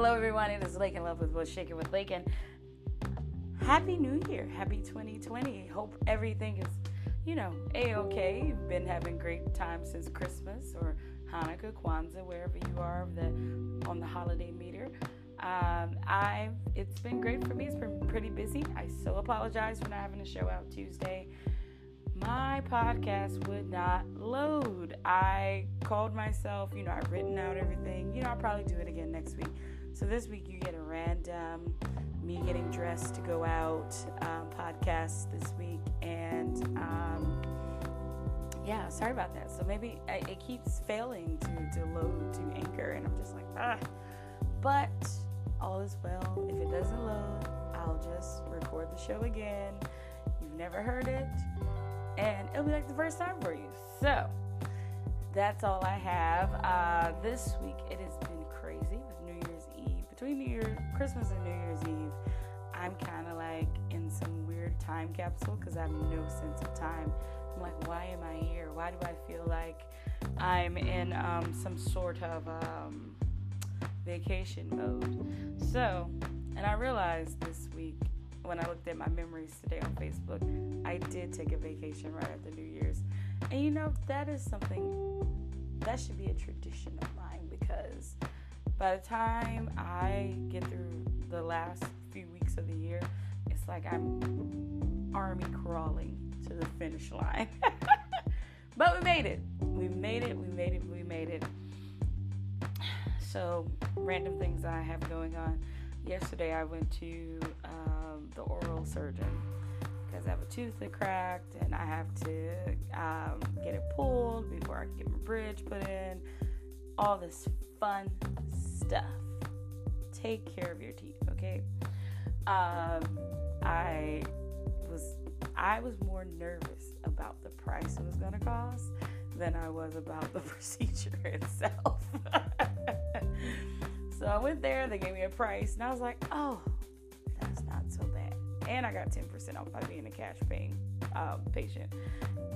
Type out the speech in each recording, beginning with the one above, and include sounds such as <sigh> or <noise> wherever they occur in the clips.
Hello, everyone. It is Laiken Love with What's Shaking with Laiken. Happy New Year. Happy 2020. Hope everything is, you know, a okay. You've been having great time since Christmas or Hanukkah, Kwanzaa, wherever you are the, on the holiday meter. Um, I it's been great for me. It's been pretty busy. I so apologize for not having a show out Tuesday. My podcast would not load. I called myself, you know, I've written out everything. You know, I'll probably do it again next week. So this week you get a random me getting dressed to go out um, podcast this week, and um, yeah, sorry about that. So maybe I, it keeps failing to to load to Anchor, and I'm just like ah. But all is well. If it doesn't load, I'll just record the show again. You've never heard it, and it'll be like the first time for you. So that's all I have. Uh, this week it has Between New Year, Christmas and New Year's Eve, I'm kind of like in some weird time capsule because I have no sense of time. I'm like, why am I here? Why do I feel like I'm in um, some sort of um, vacation mode? So, and I realized this week when I looked at my memories today on Facebook, I did take a vacation right after New Year's. And you know, that is something that should be a tradition of mine because by the time I get through the last few weeks of the year, it's like I'm army crawling to the finish line. <laughs> but we made it. We made it. We made it. We made it. So, random things I have going on. Yesterday, I went to um, the oral surgeon because I have a tooth that cracked and I have to um, get it pulled before I can get my bridge put in. All this fun stuff. Take care of your teeth, okay? Um, I was I was more nervous about the price it was gonna cost than I was about the <laughs> procedure itself. <laughs> so I went there, they gave me a price, and I was like, oh, that's not so bad. And I got 10% off by being a cash paying um, patient.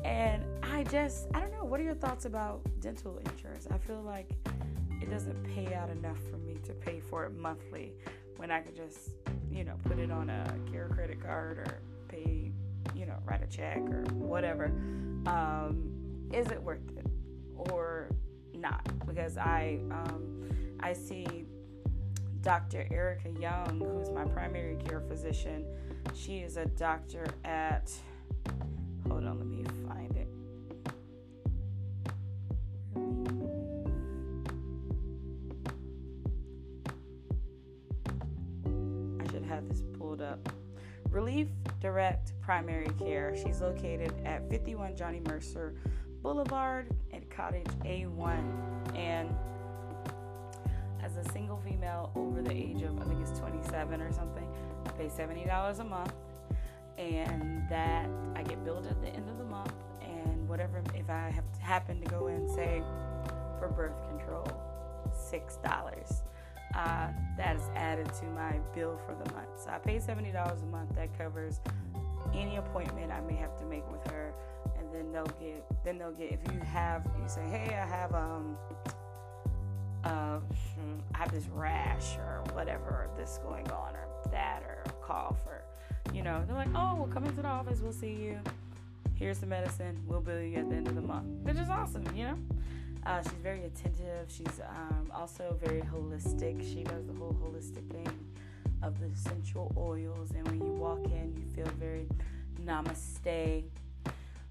And I just, I don't know, what are your thoughts about dental insurance? I feel like it doesn't pay out enough for me to pay for it monthly when I could just, you know, put it on a care credit card or pay, you know, write a check or whatever. Um, is it worth it or not? Because I, um, I see Dr. Erica Young, who's my primary care physician. She is a doctor at, Direct Primary Care. She's located at 51 Johnny Mercer Boulevard at Cottage A1. And as a single female over the age of, I think it's 27 or something, I pay $70 a month. And that I get billed at the end of the month. And whatever, if I have to happen to go in, say, for birth control, $6. Uh, that is added to my bill for the month. So I pay $70 a month. That covers any appointment I may have to make with her. And then they'll get, then they'll get, if you have, you say, hey, I have, um, uh, I have this rash or whatever, this going on, or that, or cough, or you know, they're like, oh, we'll come into the office, we'll see you. Here's the medicine, we'll bill you at the end of the month, which is awesome, you know. Uh, she's very attentive. She's um, also very holistic. She does the whole holistic thing of the essential oils, and when you walk in, you feel very namaste.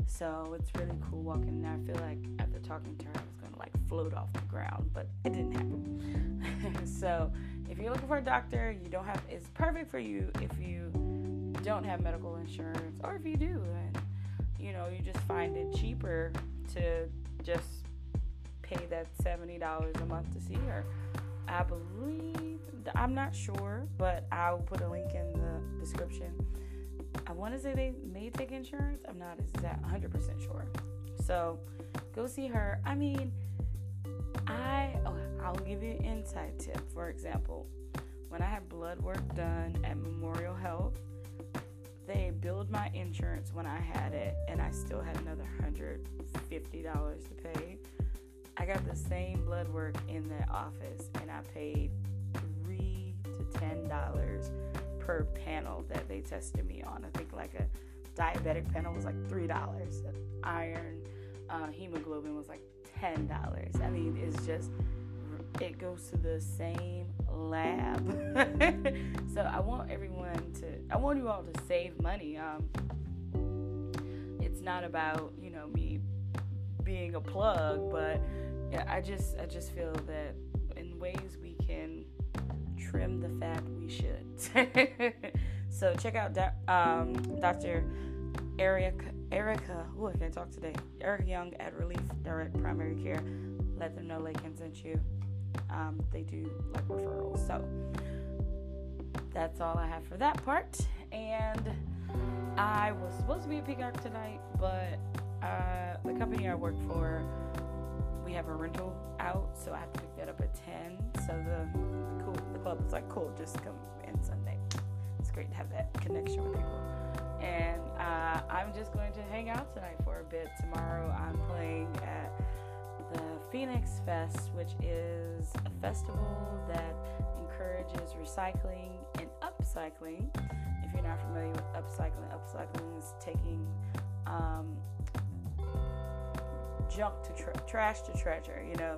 So it's really cool walking in there. I feel like after talking to her, I was gonna like float off the ground, but it didn't happen. <laughs> so if you're looking for a doctor, you don't have it's perfect for you if you don't have medical insurance, or if you do, and you know you just find it cheaper to just pay that seventy dollars a month to see her. I believe I'm not sure, but I'll put a link in the description. I want to say they may take insurance. I'm not exact 100% sure. So go see her. I mean, I oh, I'll give you an inside tip. For example, when I had blood work done at Memorial Health, they billed my insurance when I had it, and I still had another hundred fifty dollars to pay. I got the same blood work in the office, and I paid three ten dollars per panel that they tested me on. I think like a diabetic panel was like three dollars. Iron, uh, hemoglobin was like ten dollars. I mean, it's just it goes to the same lab. <laughs> so I want everyone to, I want you all to save money. Um, it's not about you know me being a plug, but yeah, I just I just feel that in ways we can trim the fat, we should. <laughs> so check out um, Dr. Erica Erica. Oh, I can't talk today. Erica Young at Relief Direct Primary Care. Let them know they can send you. Um, they do like referrals. So that's all I have for that part. And I was supposed to be at Peacock tonight, but uh, the company I work for, we have a rental out, so I have to pick that up at 10. So the cool, the club was like, cool, just come in Sunday. It's great to have that connection with people. And uh, I'm just going to hang out tonight for a bit. Tomorrow I'm playing at the Phoenix Fest, which is a festival that encourages recycling and upcycling. If you're not familiar with upcycling, upcycling is taking um, junk to tra- trash to treasure. You know,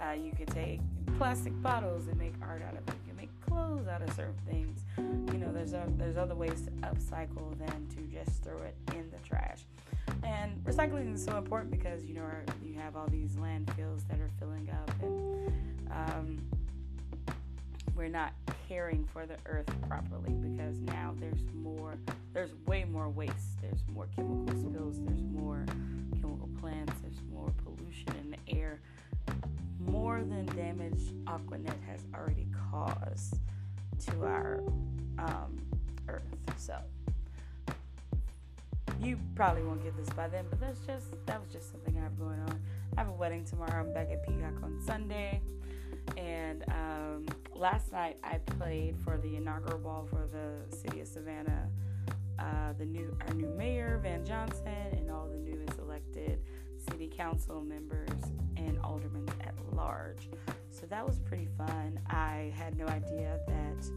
uh, you can take plastic bottles and make art out of it. You can make clothes out of certain things. You know, there's a, there's other ways to upcycle than to just throw it in the trash. And recycling is so important because you know you have all these landfills that are filling up, and um, we're not caring for the earth properly because now there's more, there's way more waste. There's more chemical spills. There's more chemical plants. There's more pollution in the air. More than damage Aquanet has already caused to our um, earth. So you probably won't get this by then, but that's just that was just something I have going on. I have a wedding tomorrow. I'm back at Peacock on Sunday, and um, last night I played for the inaugural ball for the city of Savannah. Uh, the new our new mayor Van Johnson and all the newest elected city council members and aldermen at large. So that was pretty fun. I had no idea that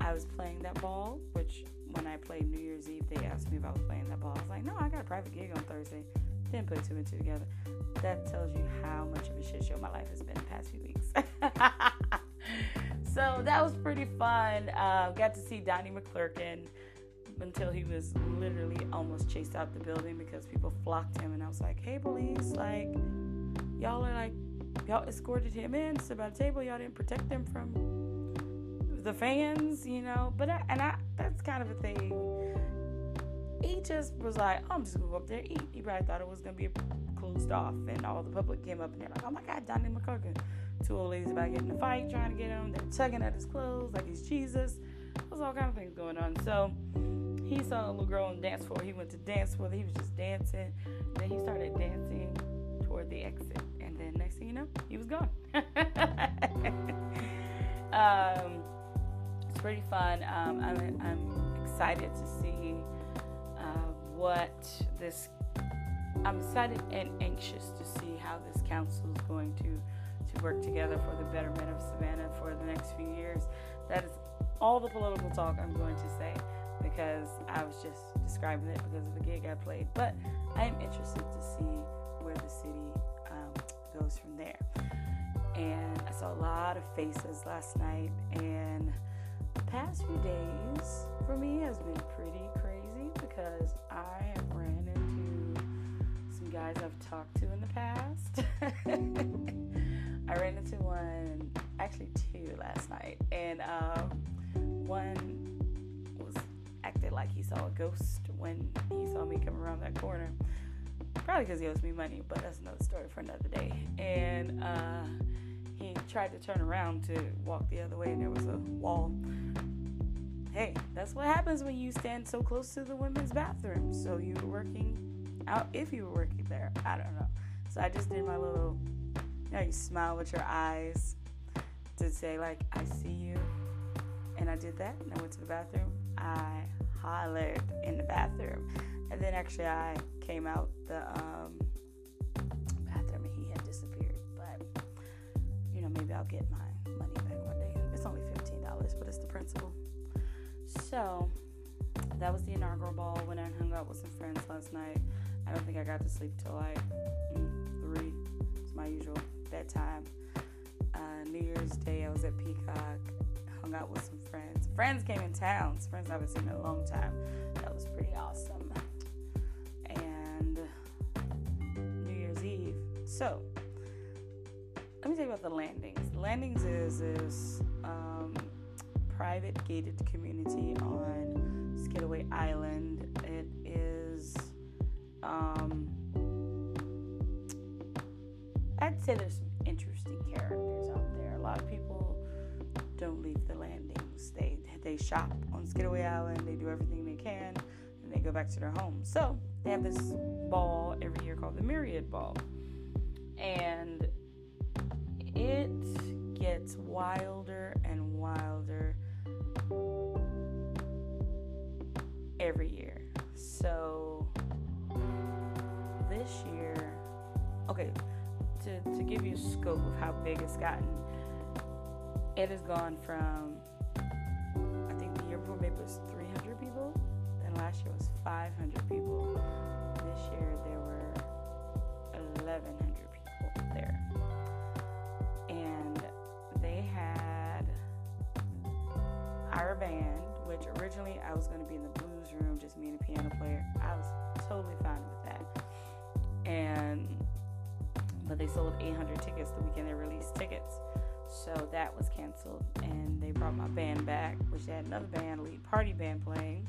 I was playing that ball, which when I played New Year's Eve, they asked me if I was playing that ball. I was like, no, I got a private gig on Thursday. Didn't put two and two together. That tells you how much of a shit show my life has been the past few weeks. <laughs> so that was pretty fun. Uh, got to see Donnie McClurkin until he was literally almost chased out the building because people flocked him. And I was like, hey, police, like, y'all are like, y'all escorted him in, stood by the table. Y'all didn't protect him from the fans, you know. But I, and I that's kind of a thing. He just was like, oh, I'm just gonna go up there and eat. He probably thought it was gonna be closed off, and all the public came up and they're like, oh my God, Donnie McClurkin. Two old ladies about getting a fight, trying to get him. They're tugging at his clothes like he's Jesus. There's all kind of things going on. So he saw a little girl on the dance floor. He went to dance with her. He was just dancing. Then he started dancing toward the exit. And then next thing you know, he was gone. <laughs> um, it's pretty fun. Um, I'm, I'm excited to see uh, what this. I'm excited and anxious to see how this council is going to to work together for the betterment of Savannah for the next few years. That is all the political talk I'm going to say because I was just describing it because of the gig I played. But I am interested to see where the city um, goes from there. And I saw a lot of faces last night and the past few days for me has been pretty crazy because I have ran into some guys I've talked to in the past. <laughs> I ran into one, actually two last night, and um, one was acted like he saw a ghost when he saw me come around that corner. Probably because he owes me money, but that's another story for another day. And uh, he tried to turn around to walk the other way, and there was a wall. Hey, that's what happens when you stand so close to the women's bathroom. So you were working out, if you were working there, I don't know. So I just did my little, you know, you smile with your eyes to say like, I see you, and I did that, and I went to the bathroom. I hollered in the bathroom, and then actually I came out the um, bathroom and he had disappeared. But, you know, maybe I'll get my money back one day. It's only $15 but it's the principal. So that was the inaugural ball. Went out and hung out with some friends last night. I don't think I got to sleep till like three. It's my usual bedtime. Uh, New Year's Day, I was at Peacock, hung out with some friends. Friends came in town. Friends I haven't seen in a long time. That was pretty awesome. And New Year's Eve. So let me tell you about the landings. Landings is is um, private gated community on Skidaway Island. It is um, I'd say there's They shop on Skidaway Island. They do everything they can, and they go back to their home. So they have this ball every year called the Myriad Ball, and it gets wilder and wilder every year. So this year, okay, to, to give you a scope of how big it's gotten, it has gone from, Before it was 300 people, and last year was 500 people. This year there were 1,100 people there. And they had our band, which originally I was going to be in the blues room, just me and a piano player. I was totally fine with that. And but they sold 800 tickets the weekend they released tickets. So that was canceled, and they brought my band back, which had another band, lead party band playing.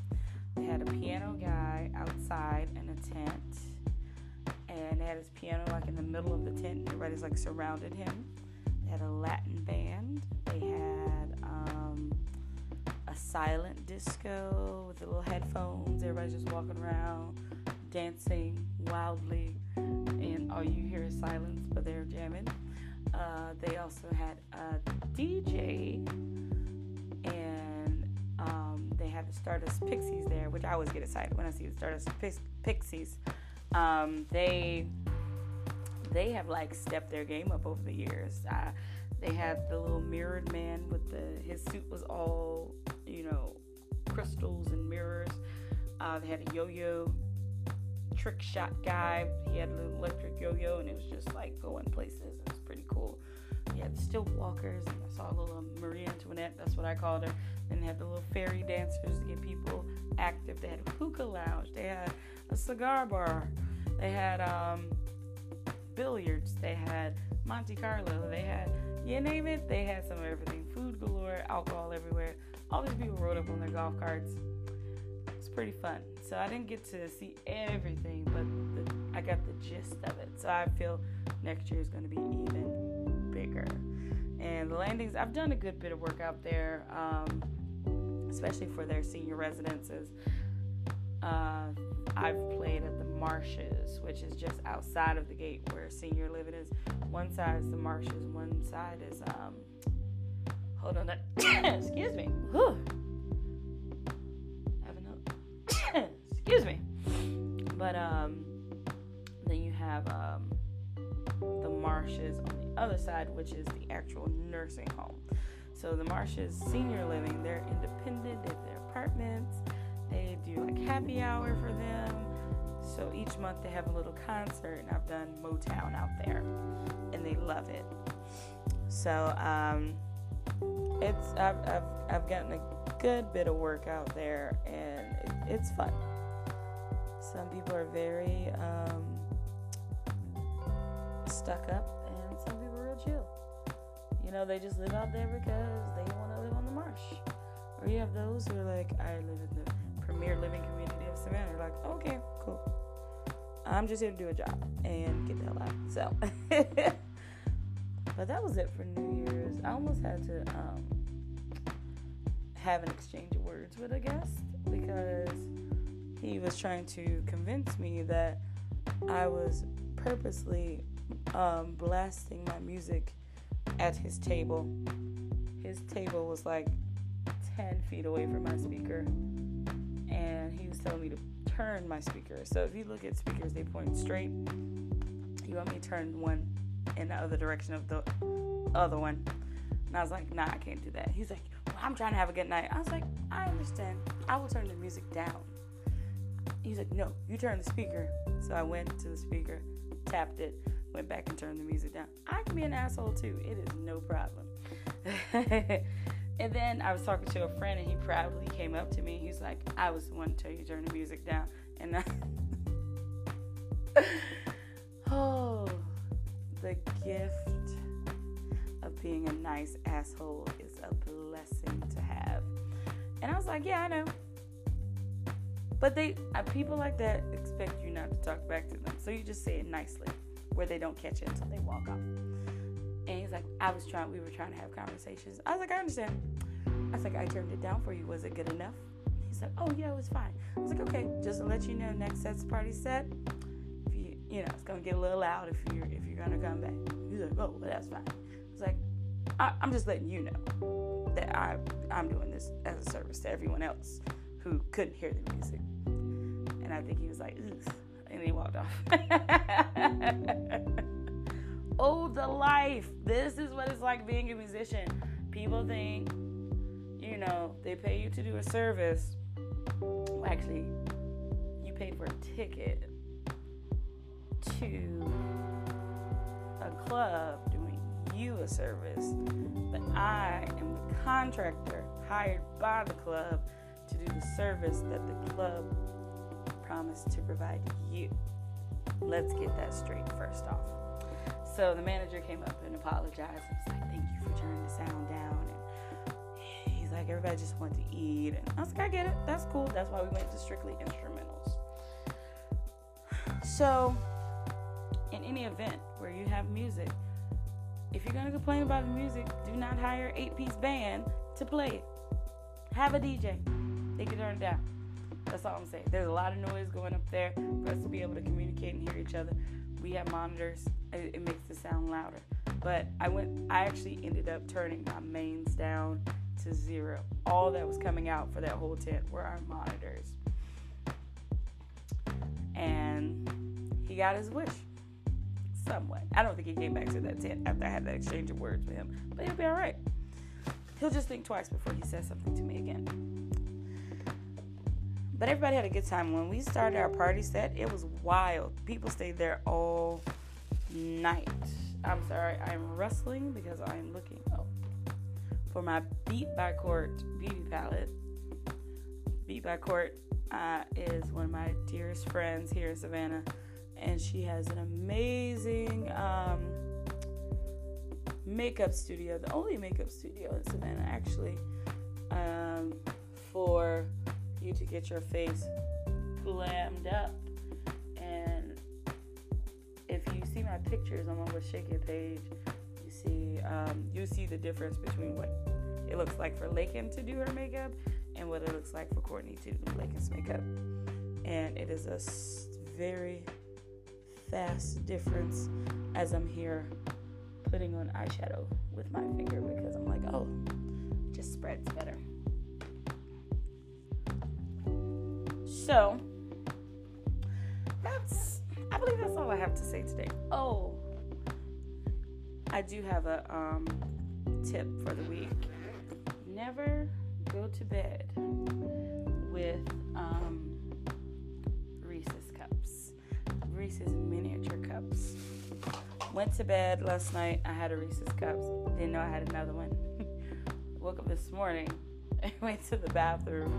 They had a piano guy outside in a tent, and they had his piano like in the middle of the tent. And everybody's like surrounded him. They had a Latin band. They had um, a silent disco with the little headphones. Everybody's just walking around, dancing wildly and all you hear is silence, but they're jamming. Uh, they also had a DJ, and um, they had the Stardust Pixies there, which I always get excited when I see the Stardust Pixies. Um, they they have like stepped their game up over the years. Uh, they had the little mirrored man with the his suit was all you know crystals and mirrors. Uh, they had a yo-yo trick shot guy. He had a little electric yo-yo, and it was just like going places. It was pretty cool. He had stilt walkers, and I saw a little Marie Antoinette. That's what I called her. Then they had the little fairy dancers to get people active. They had a hookah lounge. They had a cigar bar. They had um, billiards. They had Monte Carlo. They had you name it. They had some everything. Food galore, alcohol everywhere. All these people rode up on their golf carts pretty fun. So I didn't get to see everything, but the, I got the gist of it. So I feel next year is going to be even bigger. And the landings, I've done a good bit of work out there, um, especially for their senior residences. Uh, I've played at the Marshes, which is just outside of the gate where senior living is. One side is the Marshes, one side is um. Hold on, that, <coughs> excuse me. Whew. Excuse me. But um, then you have um, the marshes on the other side, which is the actual nursing home. So the marshes senior living, they're independent, they have their apartments, they do like happy hour for them. So each month they have a little concert, and I've done Motown out there, and they love it. So um, it's I've, I've I've gotten a good bit of work out there, and it, it's fun. Some people are very um, stuck up, and some people are real chill. You know, they just live out there because they want to live on the marsh. Or you have those who are like, I live in the premier living community of Savannah. You're like, okay, cool. I'm just here to do a job and get the hell out. So, <laughs> but that was it for New Year's. I almost had to um, have an exchange of words with a guest because he was trying to convince me that I was purposely um, blasting my music at his table. His table was like 10 feet away from my speaker, and he was telling me to turn my speaker. So if you look at speakers, they point straight. You want me to turn one in the other direction of the other one. And I was like, nah, I can't do that. He's like, why I'm trying to have a good night. I was like, I understand. I will turn the music down. He's like, no, you turn the speaker. So I went to the speaker, tapped it, went back and turned the music down. I can be an asshole too. It is no problem. <laughs> and then I was talking to a friend, and he proudly came up to me. He's like, I was the one to tell you to turn the music down. And I <laughs> oh, the gift of being a nice asshole is a blessing to have. And I was like, yeah, I know. But they uh, people like that expect you not to talk back to them. So you just say it nicely where they don't catch it until they walk off. And he's like, I was trying we were trying to have conversations. I was like, I understand. I was like, I turned it down for you. Was it good enough? He's like, Oh yeah, it was fine. I was like, Okay, just to let you know, next set's party set. If you you know, it's gonna get a little loud if you're if you're gonna come back. He's like, Oh, well, that's fine. I was like, I, I'm just letting you know that I I'm doing this as a service to everyone else who couldn't hear the music. And I think he was like, Ugh. and he walked off. <laughs> oh, the life. This is what it's like being a musician. People think, you know, they pay you to do a service. Well, actually, you paid for a ticket to a club doing you a service, but I am the contractor hired by the club to do the service that the club promised to provide you. Let's get that straight first off. So the manager came up and apologized and was like, Thank you for turning the sound down. And he's like, Everybody just wanted to eat. And I was like, I get it. That's cool. That's why we went to strictly instrumentals. So, in any event where you have music, if you're going to complain about the music, do not hire eight piece band to play it. Have a DJ. They can turn it down. That's all I'm saying. There's a lot of noise going up there for us to be able to communicate and hear each other. We have monitors. It, it makes the sound louder. But I went. I actually ended up turning my mains down to zero. All that was coming out for that whole tent were our monitors. And he got his wish. Somewhat. I don't think he came back to that tent after I had that exchange of words with him. But he'll be all right. He'll just think twice before he says something to me again. But everybody had a good time. When we started our party set, it was wild. People stayed there all night. I'm sorry, I'm rustling because I'm looking oh, for my Beat by Court beauty palette. Beat by Court uh, is one of my dearest friends here in Savannah, and she has an amazing um, makeup studio, the only makeup studio in Savannah, actually, um, for you to get your face glammed up. And if you see my pictures on my What's Shaking page, you see um, you see the difference between what it looks like for Laiken to do her makeup and what it looks like for Courtney to do Laiken's makeup. And it is a very fast difference as I'm here putting on eyeshadow with my finger because I'm like, oh, just spreads better. So that's I believe that's all I have to say today. Oh, I do have a um, tip for the week. Never go to bed with um, Reese's cups, Reese's miniature cups. Went to bed last night. I had a Reese's cups. Didn't know I had another one. <laughs> Woke up this morning <laughs> went to the bathroom.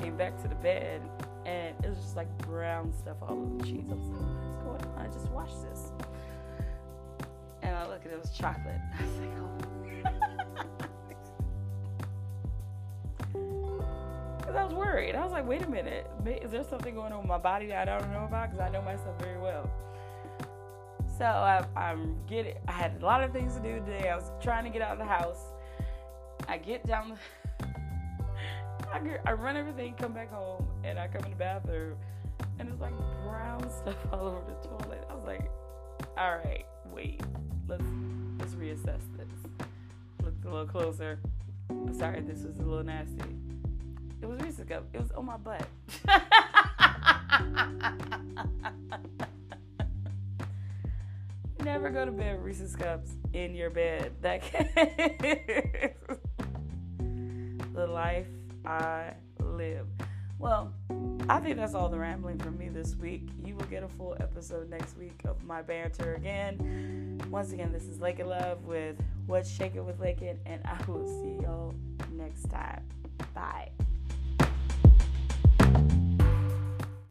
Came back to the bed and it was just like brown stuff all over the cheese. I was like, what's going on? I just washed this. And I look at it, was chocolate. <laughs> I was like, oh. <laughs> Because I was worried. I was like, wait a minute. Is there something going on with my body that I don't know about? Because I know myself very well. So I, I'm getting, I had a lot of things to do today. I was trying to get out of the house. I get down the <laughs> I, I run everything, come back home, and I come in the bathroom, and it's like brown <laughs> stuff all over the toilet. I was like, all right, wait, let's let's reassess this. Look a little closer. I'm sorry, this was a little nasty. It was Reese's cup. It was on my butt. <laughs> Never go to bed with Reese's cups in your bed. That <laughs> the life I live. Well, I think that's all the rambling from me this week. You will get a full episode next week of my banter again. Once again, this is Laiken Love with What's Shaking with Laiken, and I will see y'all next time. Bye.